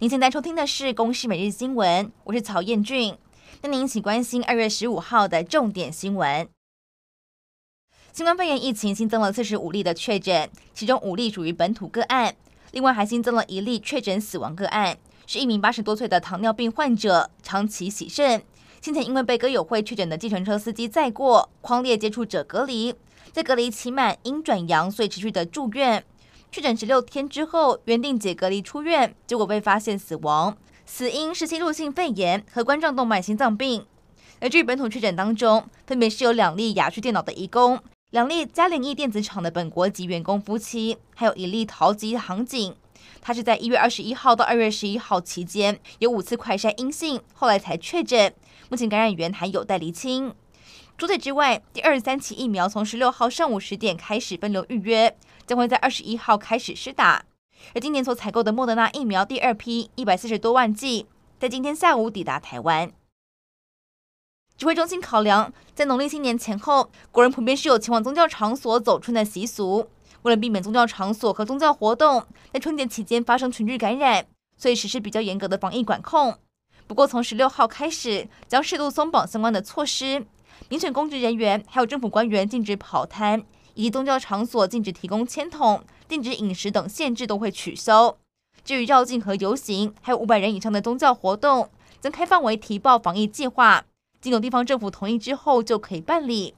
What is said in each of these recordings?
您现在收听的是《公视每日新闻》，我是曹彦俊。那您一起关心二月十五号的重点新闻：新冠肺炎疫情新增了四十五例的确诊，其中五例属于本土个案，另外还新增了一例确诊死亡个案，是一名八十多岁的糖尿病患者，长期洗肾。先前因为被歌友会确诊的计程车司机载过，匡列接触者隔离，在隔离期满阴转阳，所以持续的住院。确诊十六天之后，原定解隔离出院，结果被发现死亡，死因是吸入性肺炎和冠状动脉心脏病。而至本土确诊当中，分别是有两例雅趣电脑的移工，两例嘉联益电子厂的本国籍员工夫妻，还有一例桃机航警。他是在一月二十一号到二月十一号期间有五次快筛阴性，后来才确诊。目前感染源还有待厘清。除此之外，第二十三期疫苗从十六号上午十点开始分流预约，将会在二十一号开始施打。而今年所采购的莫德纳疫苗第二批一百四十多万剂，在今天下午抵达台湾。指挥中心考量，在农历新年前后，国人普遍是有前往宗教场所走春的习俗，为了避免宗教场所和宗教活动在春节期间发生群聚感染，所以实施比较严格的防疫管控。不过，从十六号开始，将适度松绑相关的措施，民选公职人员还有政府官员禁止跑摊，以及宗教场所禁止提供签筒、禁止饮食等限制都会取消。至于绕境和游行，还有五百人以上的宗教活动，则开放为提报防疫计划，经由地方政府同意之后就可以办理。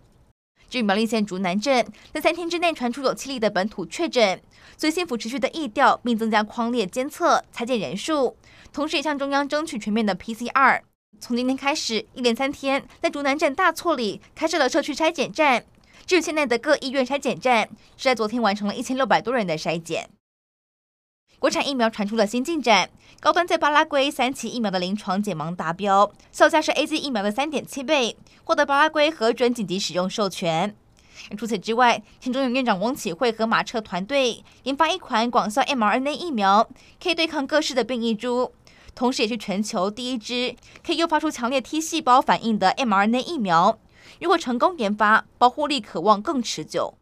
至于苗栗县竹南镇，在三天之内传出有七例的本土确诊，所以县府持续的疫调，并增加框列监测、采检人数。同时也向中央争取全面的 PCR。从今天开始，一连三天在竹南镇大厝里开设了社区筛检站。至于现在的各医院筛检站，是在昨天完成了一千六百多人的筛检。国产疫苗传出了新进展，高端在巴拉圭三期疫苗的临床检盲达标，效价是 AZ 疫苗的三点七倍，获得巴拉圭核准紧急使用授权。除此之外，前中研院长翁启惠和马彻团队研发一款广效 mRNA 疫苗，可以对抗各式的变异株。同时，也是全球第一支可以诱发出强烈 T 细胞反应的 mRNA 疫苗。如果成功研发，保护力渴望更持久。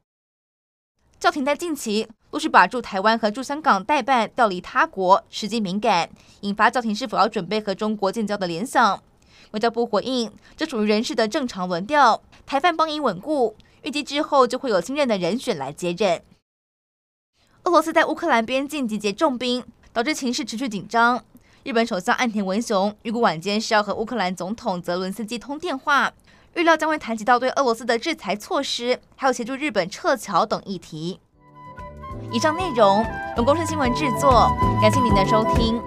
教廷在近期陆续把驻台湾和驻香港代办调离他国，时机敏感，引发教廷是否要准备和中国建交的联想。外交部回应，这属于人事的正常轮调，台范邦已稳固，预计之后就会有新任的人选来接任。俄罗斯在乌克兰边境集结重兵，导致情势持续紧张。日本首相岸田文雄预估晚间是要和乌克兰总统泽伦斯基通电话，预料将会谈及到对俄罗斯的制裁措施，还有协助日本撤侨等议题。以上内容由公司新闻制作，感谢您的收听。